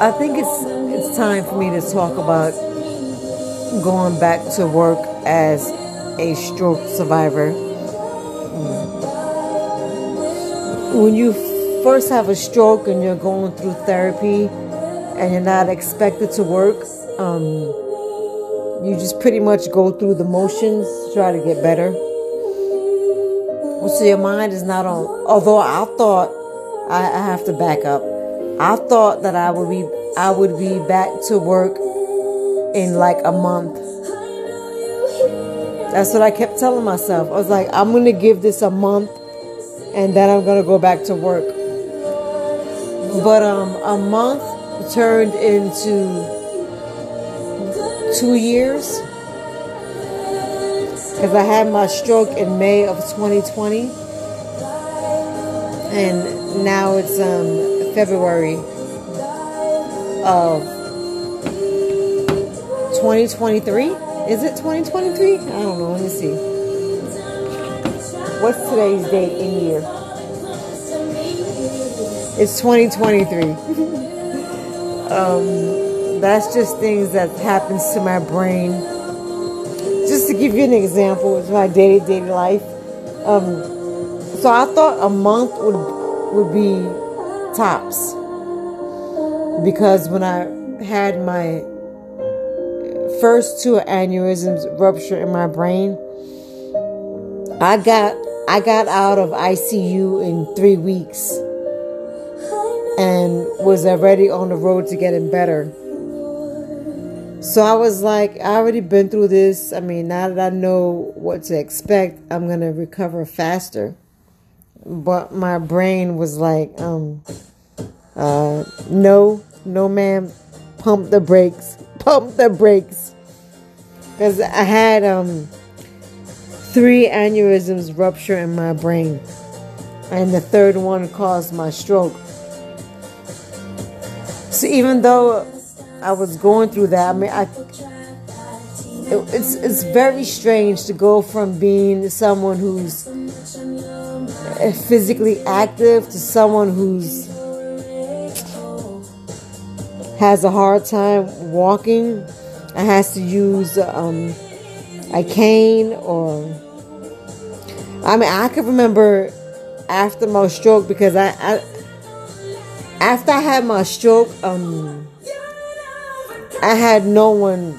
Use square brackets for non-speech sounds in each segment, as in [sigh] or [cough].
I think it's it's time for me to talk about going back to work as a stroke survivor. When you first have a stroke and you're going through therapy and you're not expected to work, um, you just pretty much go through the motions to try to get better. So your mind is not on. Although I thought I, I have to back up. I thought that I would be I would be back to work in like a month. That's what I kept telling myself. I was like, I'm gonna give this a month, and then I'm gonna go back to work. But um, a month turned into two years because I had my stroke in May of 2020, and now it's um, February of 2023. Is it 2023? I don't know. Let me see. What's today's date in year? It's 2023. [laughs] um, that's just things that happens to my brain. Just to give you an example, it's my day to day life. Um, so I thought a month would would be tops because when I had my first two aneurysms rupture in my brain, I got I got out of ICU in three weeks and was already on the road to getting better. So I was like, I already been through this. I mean, now that I know what to expect, I'm gonna recover faster. But my brain was like, um, uh, no, no, ma'am, pump the brakes, [laughs] pump the brakes. Because I had um, three aneurysms rupture in my brain, and the third one caused my stroke. So even though I was going through that, I mean, I it, it's it's very strange to go from being someone who's physically active to someone who's has a hard time walking and has to use um, a cane or I mean I can remember after my stroke because I, I after I had my stroke um I had no one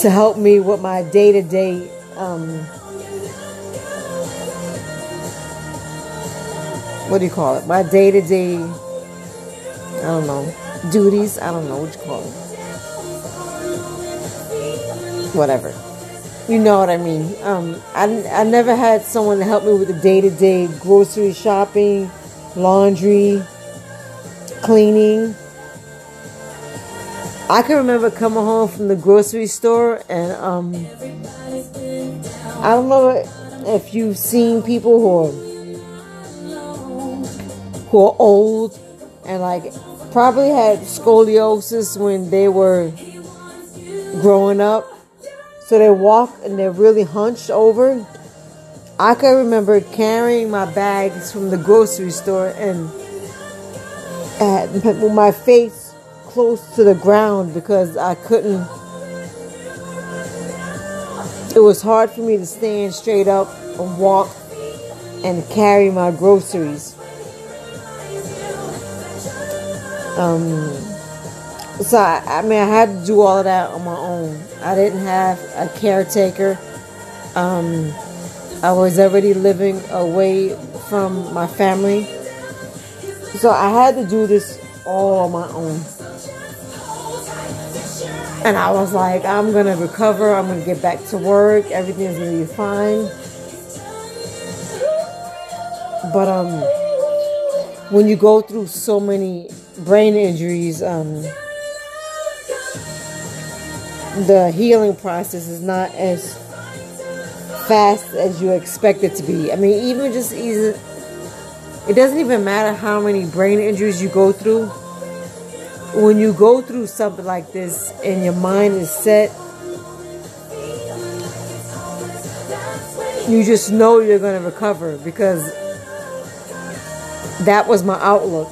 to help me with my day to day what do you call it? My day to day, I don't know, duties. I don't know what you call it. Whatever. You know what I mean. Um, I, I never had someone to help me with the day to day grocery shopping, laundry, cleaning. I can remember coming home from the grocery store and um, I don't know if you've seen people who are who are old and like probably had scoliosis when they were growing up. So they walk and they're really hunched over. I can remember carrying my bags from the grocery store and with my face close to the ground because I couldn't. It was hard for me to stand straight up and walk and carry my groceries. Um, so I, I, mean, I had to do all of that on my own. I didn't have a caretaker. Um, I was already living away from my family, so I had to do this all on my own. And I was like, I'm gonna recover. I'm gonna get back to work. Everything's gonna be fine. But um, when you go through so many brain injuries, um, the healing process is not as fast as you expect it to be. I mean, even just easy, it doesn't even matter how many brain injuries you go through. When you go through something like this and your mind is set, you just know you're going to recover because that was my outlook.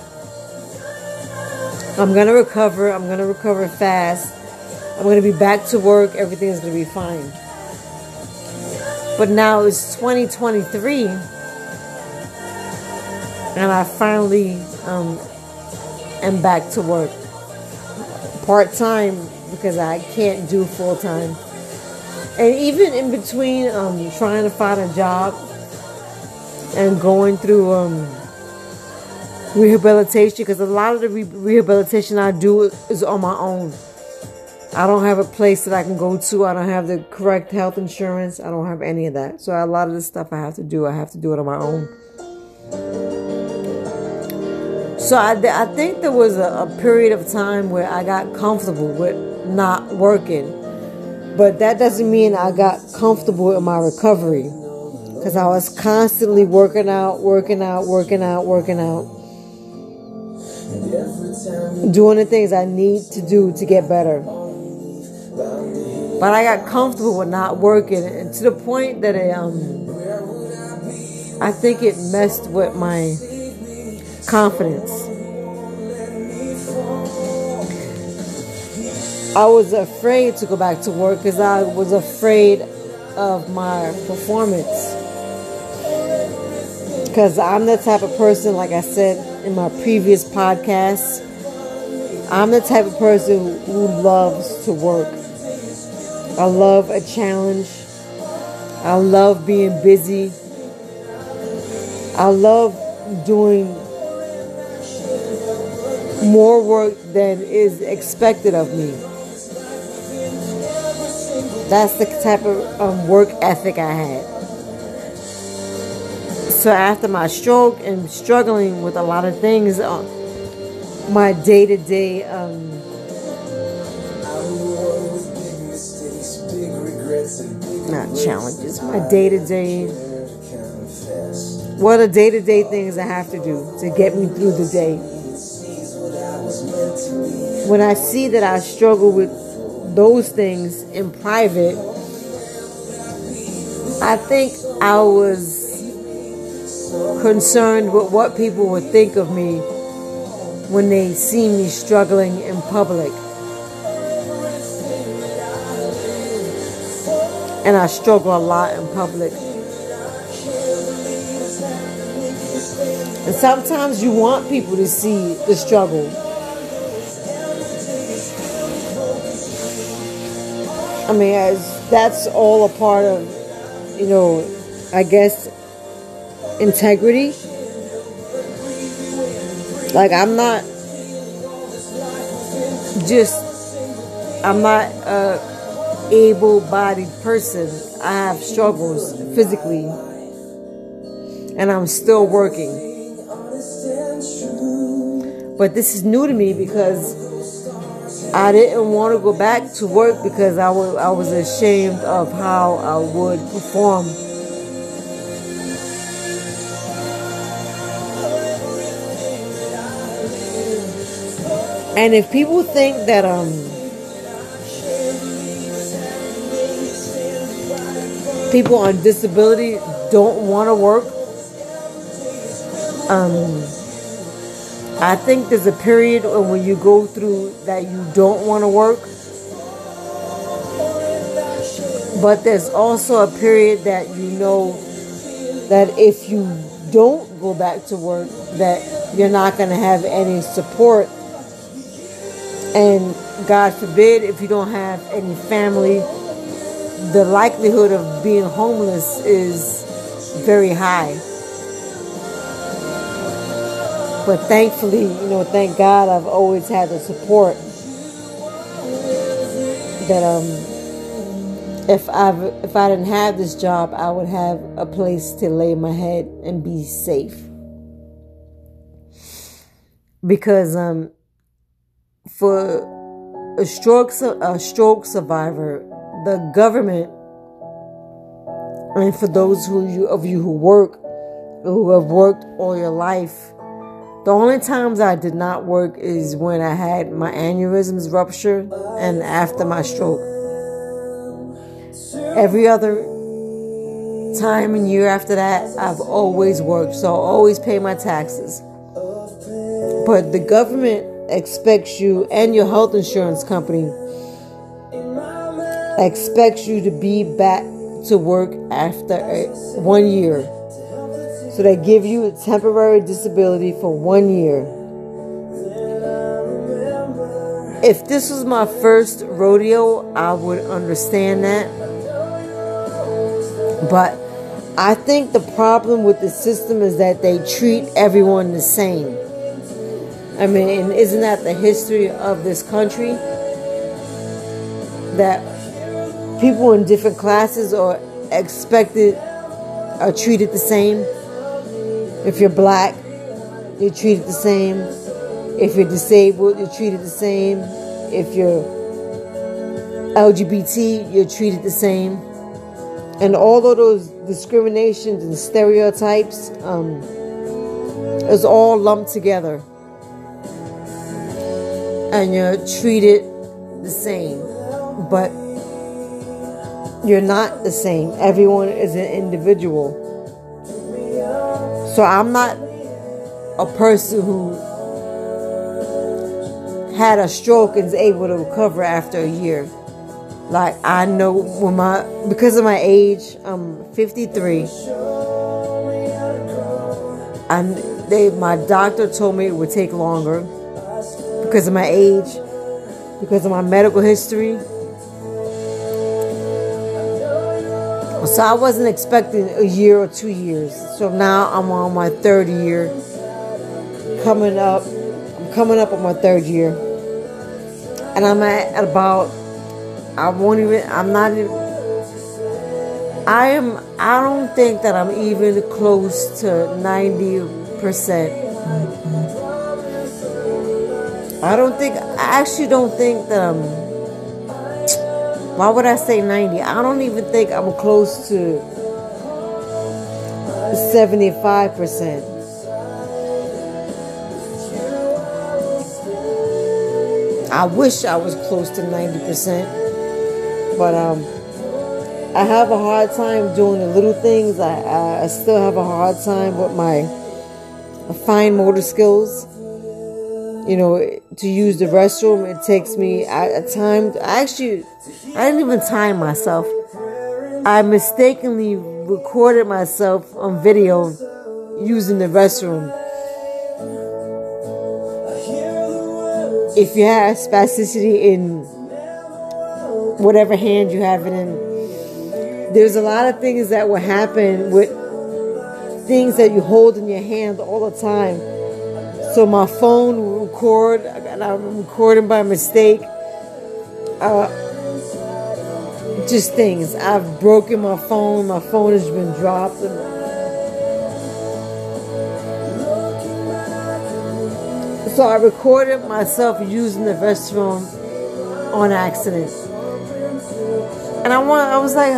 I'm going to recover. I'm going to recover fast. I'm going to be back to work. Everything is going to be fine. But now it's 2023, and I finally um, am back to work part time because I can't do full time. And even in between um, trying to find a job and going through um, rehabilitation, because a lot of the re- rehabilitation I do is on my own. I don't have a place that I can go to. I don't have the correct health insurance. I don't have any of that. So a lot of the stuff I have to do, I have to do it on my own. So I, I think there was a, a period of time where I got comfortable with not working. But that doesn't mean I got comfortable in my recovery. Because I was constantly working out, working out, working out, working out. Doing the things I need to do to get better. But I got comfortable with not working, and to the point that it, um, I think it messed with my confidence. I was afraid to go back to work because I was afraid of my performance. Because I'm the type of person, like I said in my previous podcast, I'm the type of person who loves to work. I love a challenge. I love being busy. I love doing more work than is expected of me. That's the type of um, work ethic I had. So after my stroke and struggling with a lot of things, uh, my day to day not challenges, my day to day. What are day to day things I have to do to get me through the day? When I see that I struggle with those things in private, I think I was concerned with what people would think of me when they see me struggling in public. And I struggle a lot in public. And sometimes you want people to see the struggle. I mean, as that's all a part of, you know, I guess integrity. Like I'm not just I'm not a able-bodied person. I have struggles physically and I'm still working. But this is new to me because I didn't want to go back to work because I was, I was ashamed of how I would perform. And if people think that um people on disability don't want to work, um I think there's a period when you go through that you don't want to work. But there's also a period that you know that if you don't go back to work, that you're not going to have any support. And God forbid, if you don't have any family, the likelihood of being homeless is very high. But thankfully, you know, thank God I've always had the support that um if I if I didn't have this job, I would have a place to lay my head and be safe. Because um for a stroke a stroke survivor, the government and for those who you of you who work who have worked all your life the only times I did not work is when I had my aneurysms rupture and after my stroke. Every other time and year after that, I've always worked, so I always pay my taxes. But the government expects you and your health insurance company expects you to be back to work after one year. So they give you a temporary disability for one year. If this was my first rodeo, I would understand that. But I think the problem with the system is that they treat everyone the same. I mean, isn't that the history of this country? That people in different classes are expected, are treated the same. If you're black, you're treated the same. If you're disabled, you're treated the same. If you're LGBT, you're treated the same. And all of those discriminations and stereotypes um, is all lumped together. And you're treated the same. But you're not the same. Everyone is an individual. So I'm not a person who had a stroke and is able to recover after a year. Like I know when my because of my age, I'm 53. And they my doctor told me it would take longer because of my age, because of my medical history. So I wasn't expecting a year or two years. So now I'm on my third year. Coming up, I'm coming up on my third year. And I'm at about I won't even, I'm not even, I am, I don't think that I'm even close to 90%. I don't think, I actually don't think that I'm, why would I say 90? I don't even think I'm close to 75%. I wish I was close to 90%. But um, I have a hard time doing the little things. I, I still have a hard time with my fine motor skills. You know, to use the restroom, it takes me a time. I actually, I didn't even time myself. I mistakenly recorded myself on video using the restroom. If you have spasticity in whatever hand you have it in. There's a lot of things that will happen with things that you hold in your hand all the time. So my phone will record, and I'm recording by mistake. Uh, just things. I've broken my phone. My phone has been dropped. So I recorded myself using the restroom on accident. And I want I was like,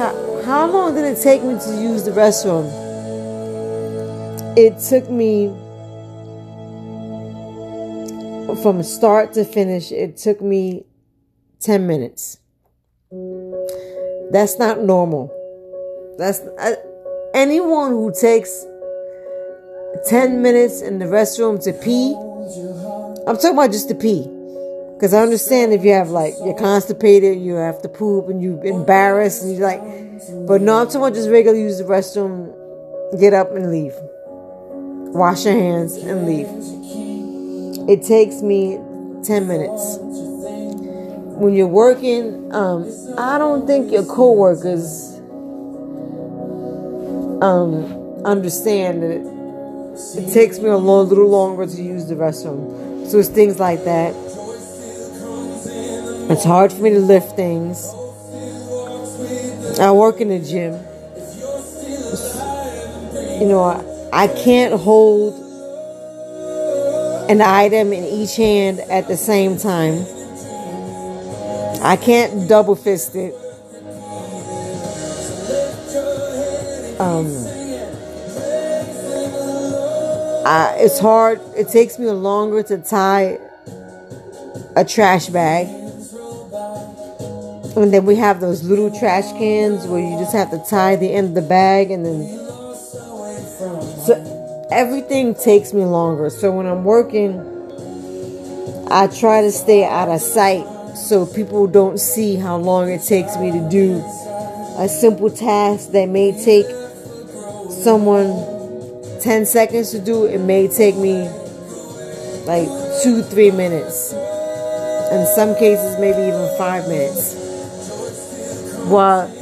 how long did it take me to use the restroom? It took me from start to finish, it took me 10 minutes. That's not normal. That's uh, anyone who takes 10 minutes in the restroom to pee. I'm talking about just to pee. Because I understand if you have like, you're constipated, you have to poop and you're embarrassed and you're like, but no, I'm talking about just regularly use the restroom, get up and leave. Wash your hands and leave. It takes me 10 minutes. When you're working, um, I don't think your coworkers um, understand that it, it takes me a little longer to use the restroom. So it's things like that. It's hard for me to lift things. I work in the gym. You know, I, I can't hold an item in each hand at the same time. I can't double fist it. Um, I, it's hard. It takes me longer to tie a trash bag and then we have those little trash cans where you just have to tie the end of the bag and then. So everything takes me longer. So when I'm working, I try to stay out of sight so people don't see how long it takes me to do a simple task that may take someone 10 seconds to do. It may take me like two, three minutes. In some cases, maybe even five minutes. While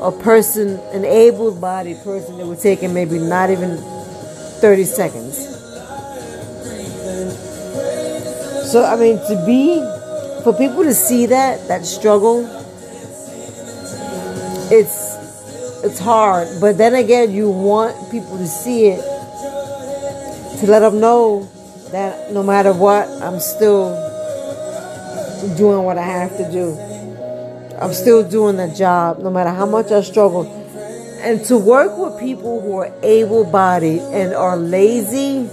a person, an able bodied person, it would take him maybe not even 30 seconds. So, I mean, to be, for people to see that, that struggle, it's, it's hard. But then again, you want people to see it to let them know that no matter what, I'm still doing what I have to do. I'm still doing the job, no matter how much I struggle. And to work with people who are able bodied and are lazy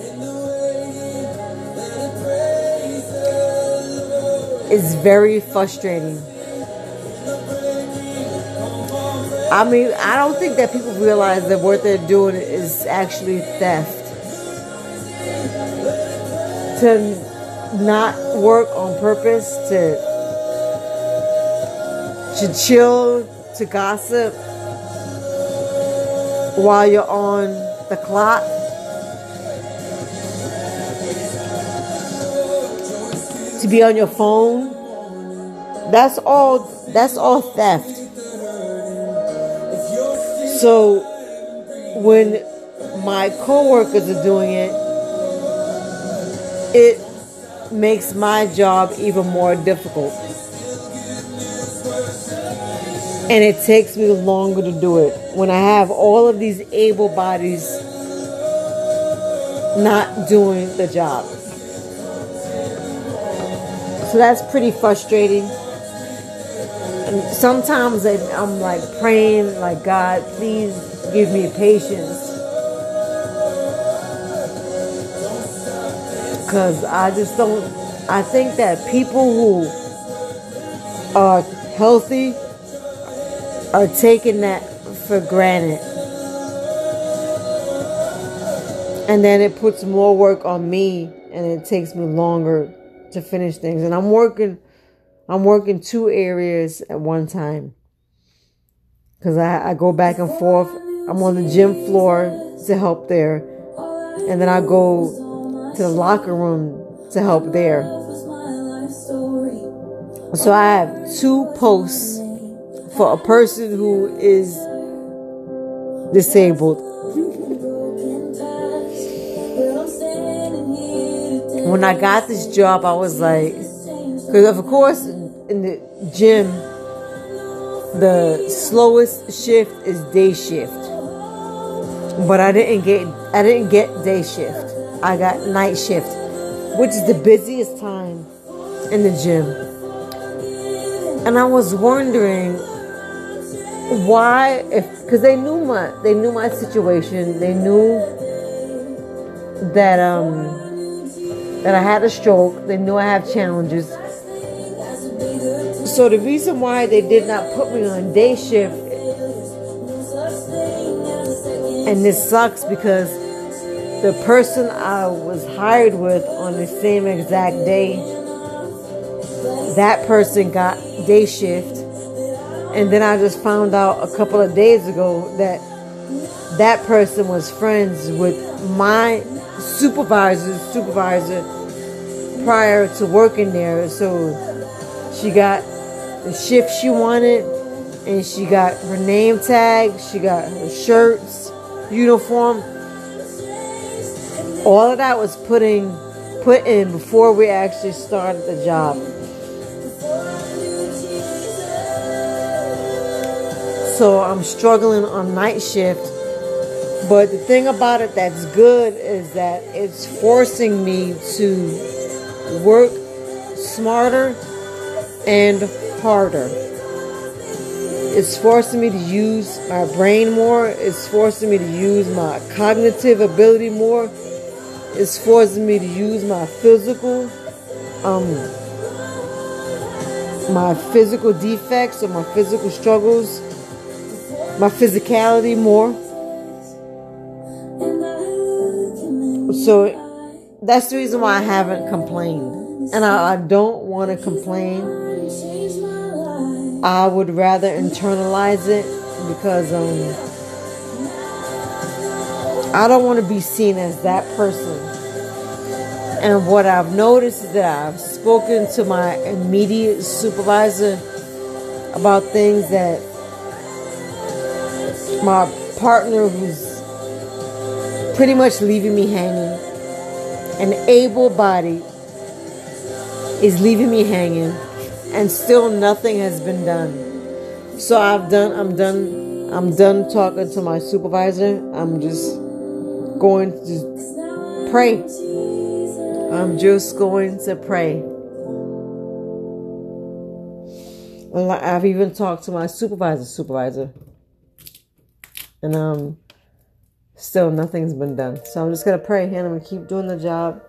is very frustrating. I mean, I don't think that people realize that what they're doing is actually theft. To not work on purpose, to to chill, to gossip while you're on the clock. To be on your phone. That's all that's all theft. So when my coworkers are doing it, it makes my job even more difficult. And it takes me longer to do it when I have all of these able bodies not doing the job. So that's pretty frustrating. And sometimes I'm like praying, like, God, please give me patience. Because I just don't, I think that people who are healthy are taking that for granted. And then it puts more work on me and it takes me longer to finish things. And I'm working I'm working two areas at one time. Cause I, I go back and forth. I'm on the gym floor to help there. And then I go to the locker room to help there. So I have two posts for a person who is disabled. when I got this job, I was like, because of course, in the gym, the slowest shift is day shift. But I didn't get I didn't get day shift. I got night shift, which is the busiest time in the gym. And I was wondering why if because they knew my they knew my situation. They knew that um that I had a stroke. They knew I have challenges so the reason why they did not put me on day shift, and this sucks because the person I was hired with on the same exact day, that person got day shift. And then I just found out a couple of days ago that that person was friends with my supervisor's supervisor prior to working there. So she got the shift she wanted, and she got her name tag, she got her shirts, uniform. All of that was putting put in before we actually started the job. So I'm struggling on night shift. But the thing about it that's good is that it's forcing me to work smarter and harder. It's forcing me to use my brain more. It's forcing me to use my cognitive ability more. It's forcing me to use my physical, um, my physical defects or my physical struggles, my physicality more. So that's the reason why I haven't complained. And I, I don't want to complain. I would rather internalize it because um, I don't want to be seen as that person. And what I've noticed is that I've spoken to my immediate supervisor about things that my partner who's pretty much leaving me hanging, an able body is leaving me hanging, and still nothing has been done. So I've done, I'm done, I'm done talking to my supervisor. I'm just going to pray. I'm just going to pray. I've even talked to my supervisor, supervisor, and um, still nothing's been done. So I'm just gonna pray, and I'm gonna keep doing the job.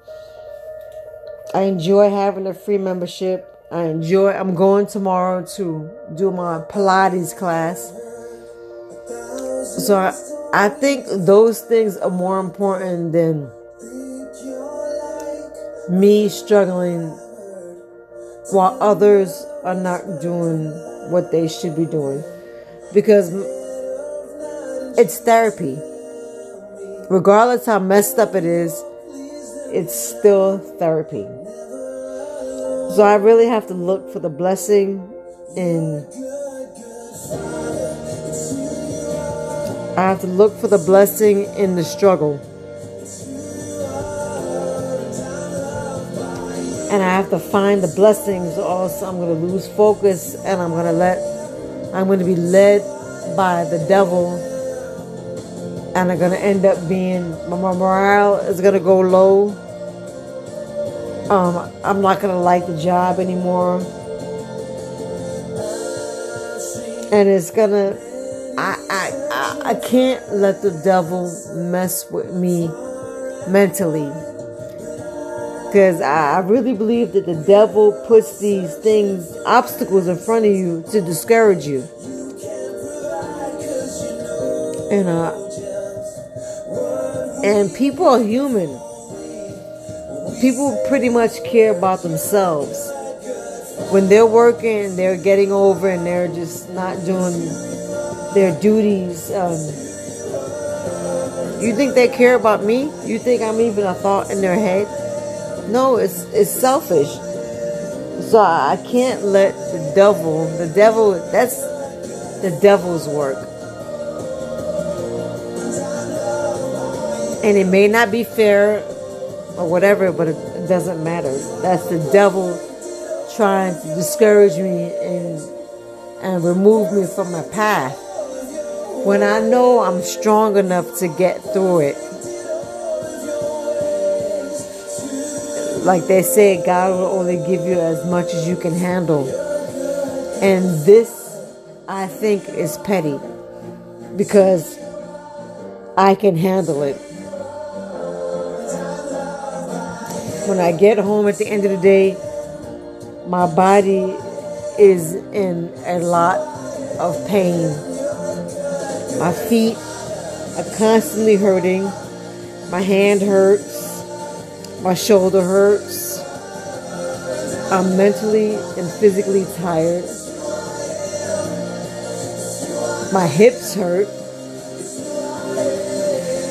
I enjoy having a free membership. I enjoy. I'm going tomorrow to do my Pilates class. So I, I think those things are more important than me struggling while others are not doing what they should be doing because it's therapy. Regardless how messed up it is, it's still therapy. So I really have to look for the blessing in. I have to look for the blessing in the struggle. and I have to find the blessings, or else I'm going to lose focus and I'm going to let, I'm going to be led by the devil, and I'm to end up being, my morale is to go low. Um, I'm not to like the job anymore. And it's to, I, I, I can't let the devil mess with me mentally because I really believe that the devil puts these things, obstacles in front of you to discourage you. And uh and people are human. People pretty much care about themselves. When they're working, they're getting over and they're just not doing their duties. Um, you think they care about me? You think I'm even a thought in their head? No, it's it's selfish. So I can't let the devil, the devil, that's the devil's work. And it may not be fair or whatever, but it doesn't matter. That's the devil trying to discourage me and and remove me from my path. When I know I'm strong enough to get through it. like they say, God will only give you as much as you can handle. And this, I think, is petty because I can handle it. When I get home at the end of the day, my body is in a lot of pain. My feet are constantly hurting. My hand hurts. My shoulder hurts. I'm mentally and physically tired. My hips hurt.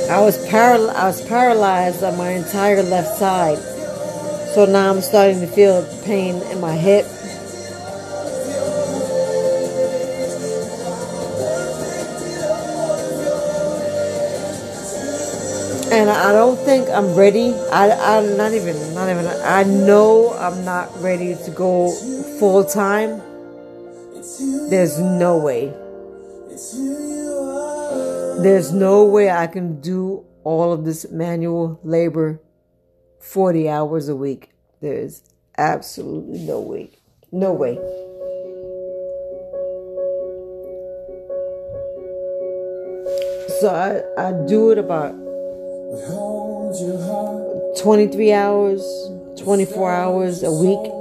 I was paral- I was paralyzed on my entire left side. So now I'm starting to feel pain in my hip and I don't think I'm ready. I, I'm not even, not even, I know I'm not ready to go full time. There's no way. There's no way I can do all of this manual labor 40 hours a week. There's absolutely no way. No way. So I, I do it about 23 hours, 24 hours a week.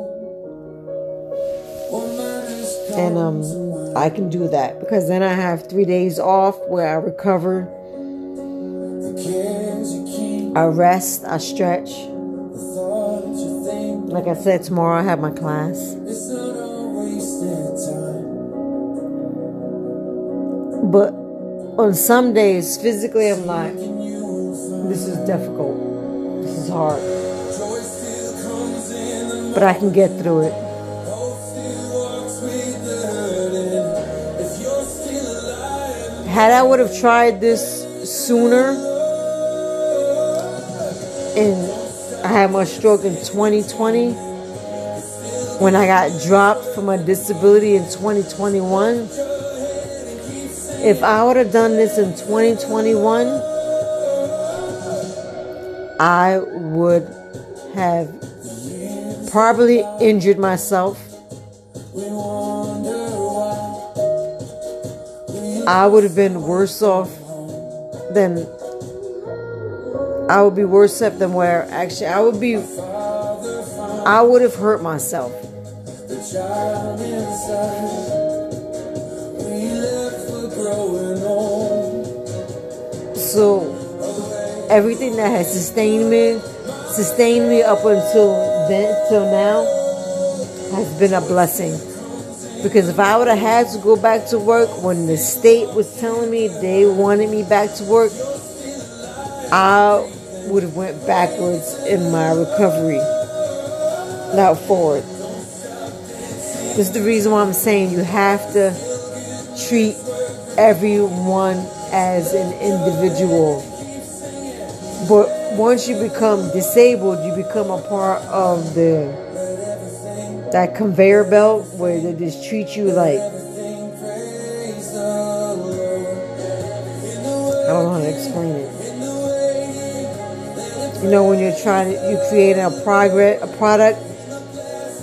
And um, I can do that because then I have three days off where I recover, I rest, I stretch. Like I said, tomorrow I have my class. But on some days, physically, I'm like, this is difficult. This is hard. But I can get through it. Had I would have tried this sooner, I had my stroke in 2020, when I got dropped from my disability in 2021, if I would have done this in 2021, I would have probably injured myself. I would have been worse off than I would be worse off than where actually I would be I would have hurt myself. So everything that has sustained me, sustained me up until then, till now, has been a blessing. Because if I would have had to go back to work when the state was telling me they wanted me back to work, I would have went backwards in my recovery, not forward. This is the reason why I'm saying you have to treat everyone as an individual. But once you become disabled, you become a part of the that conveyor belt where they just treat you like I don't know how to explain it. You know when you're trying to you create a progress a product,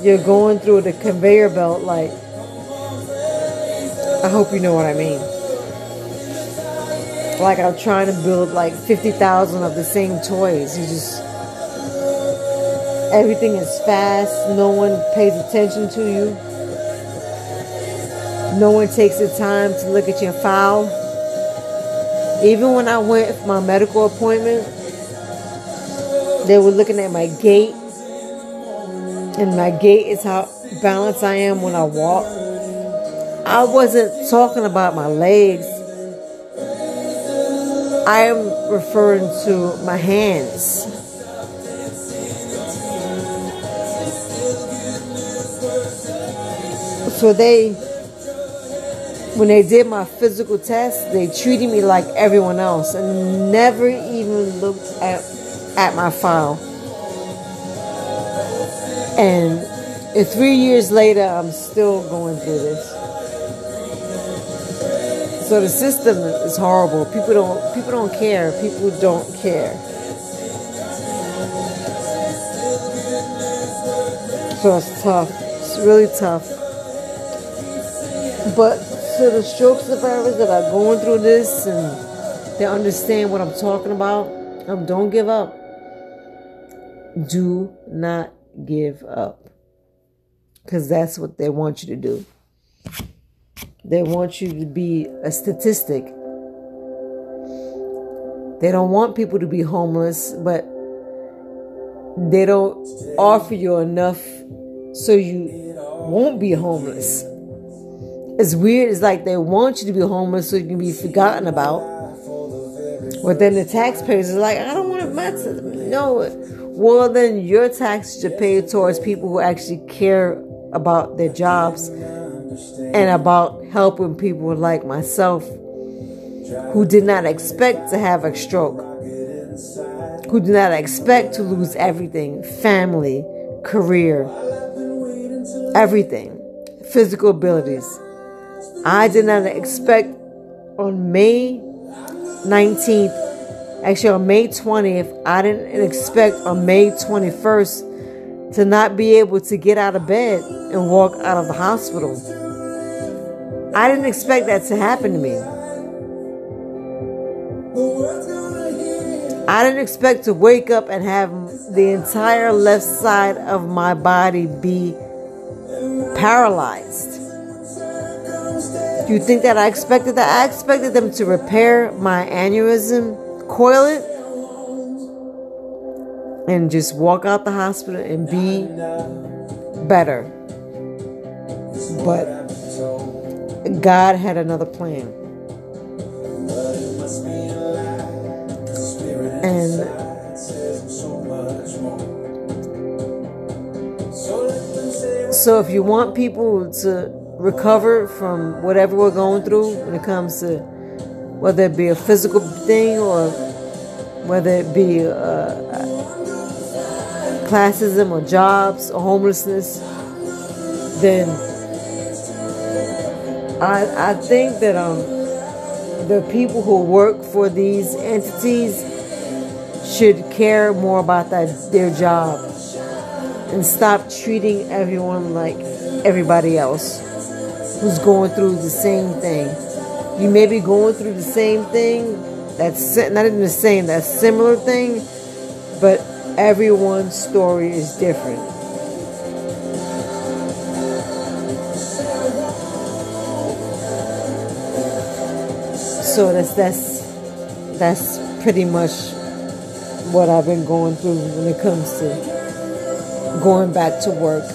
you're going through the conveyor belt like I hope you know what I mean. Like I'm trying to build like 50,000 of the same toys. You just, everything is fast. No one pays attention to you. No one takes the time to look at your file. Even when I went for my medical appointment, they were looking at my gait. And my gait is how balanced I am when I walk. I wasn't talking about my legs. I am referring to my hands. So they, when they did my physical test, they treated me like everyone else and never even looked at, at my file. And three years later, I'm still going through this. So the system is horrible. People don't people don't care. People don't care. So it's tough. It's really tough. But to the stroke survivors that are going through this and they understand what I'm talking about, um, don't give up. Do not give up. Because that's what they want you to do. They want you to be a statistic. They don't want people to be homeless, but they don't offer you enough so you won't be homeless. It's weird. It's like they want you to be homeless so you can be forgotten about. But then the taxpayers are like, I don't want to mess. No. Well, then your tax should pay towards people who actually care about their jobs and about helping people like myself who did not expect to have a stroke, who did not expect to lose everything family, career, everything, physical abilities. I did not expect on May 19th, actually on May 20th, I didn't expect on May 21st to not be able to get out of bed and walk out of the hospital. I didn't expect that to happen to me. I didn't expect to wake up and have the entire left side of my body be paralyzed. Do you think that I expected that? I expected them to repair my aneurysm, coil it, and just walk out the hospital and be better. But God had another plan. And so if you want people to recover from whatever we're going through when it comes to whether it be a physical thing or whether it be uh, classism or jobs or homelessness, then I, I think that um, the people who work for these entities should care more about that their job and stop treating everyone like everybody else who's going through the same thing. You may be going through the same thing, that's not even the same, that similar thing, but everyone's story is different. So that's that's that's pretty much what I've been going through when it comes to going back to work.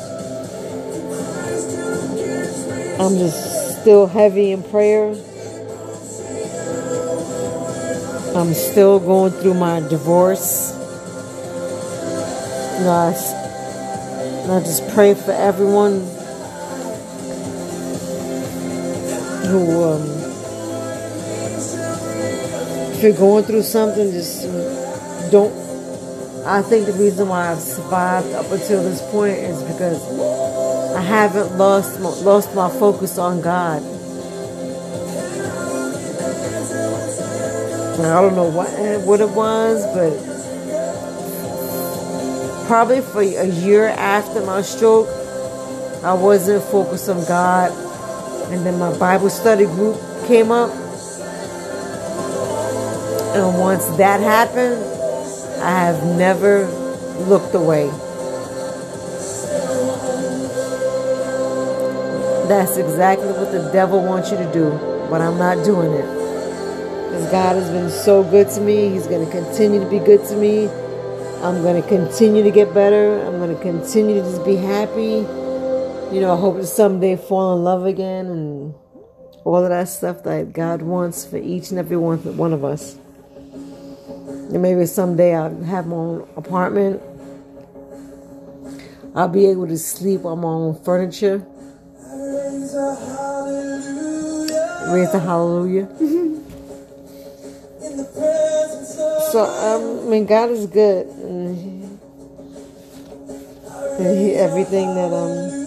I'm just still heavy in prayer. I'm still going through my divorce. Know, I, I just pray for everyone who, um, if you're going through something, just don't. I think the reason why I've survived up until this point is because I haven't lost lost my focus on God. I don't know what what it was, but probably for a year after my stroke, I wasn't focused on God, and then my Bible study group came up, and once that happened, I have never looked away. That's exactly what the devil wants you to do, but I'm not doing it. God has been so good to me. He's going to continue to be good to me. I'm going to continue to get better. I'm going to continue to just be happy. You know, I hope to someday fall in love again and all of that stuff that God wants for each and every one, one of us. And maybe someday I'll have my own apartment. I'll be able to sleep on my own furniture. Raise a hallelujah. Raise a hallelujah. [laughs] so, um, I mean, God is good. And he, everything that um,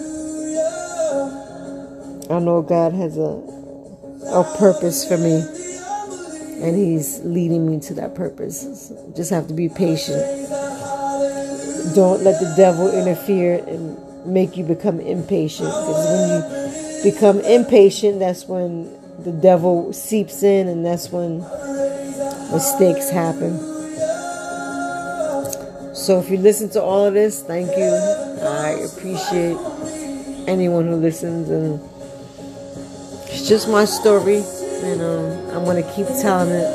I know God has a a purpose for me, and He's leading me to that purpose. So just have to be patient. Don't let the devil interfere and make you become impatient. Because when you become impatient, that's when the devil seeps in, and that's when mistakes happen. So if you listen to all of this, thank you. I appreciate anyone who listens, and it's just my story, and um, I'm gonna keep telling it.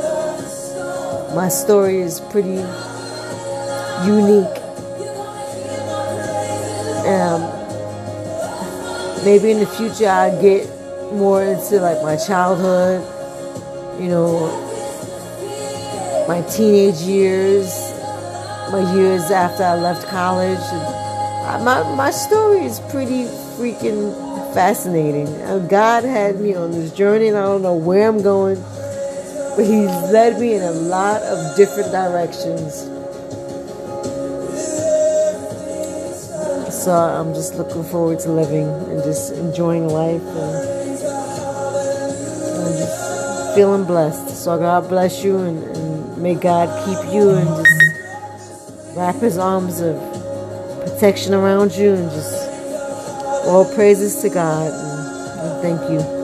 My story is pretty unique. Um, maybe in the future I get more into like my childhood, you know, my teenage years, my years after I left college. My my story is pretty freaking fascinating. Uh, God had me on this journey, and I don't know where I'm going, but He's led me in a lot of different directions. So I'm just looking forward to living and just enjoying life and feeling blessed. So God bless you and, and may God keep you and just wrap his arms of protection around you and just all praises to God and, thank you.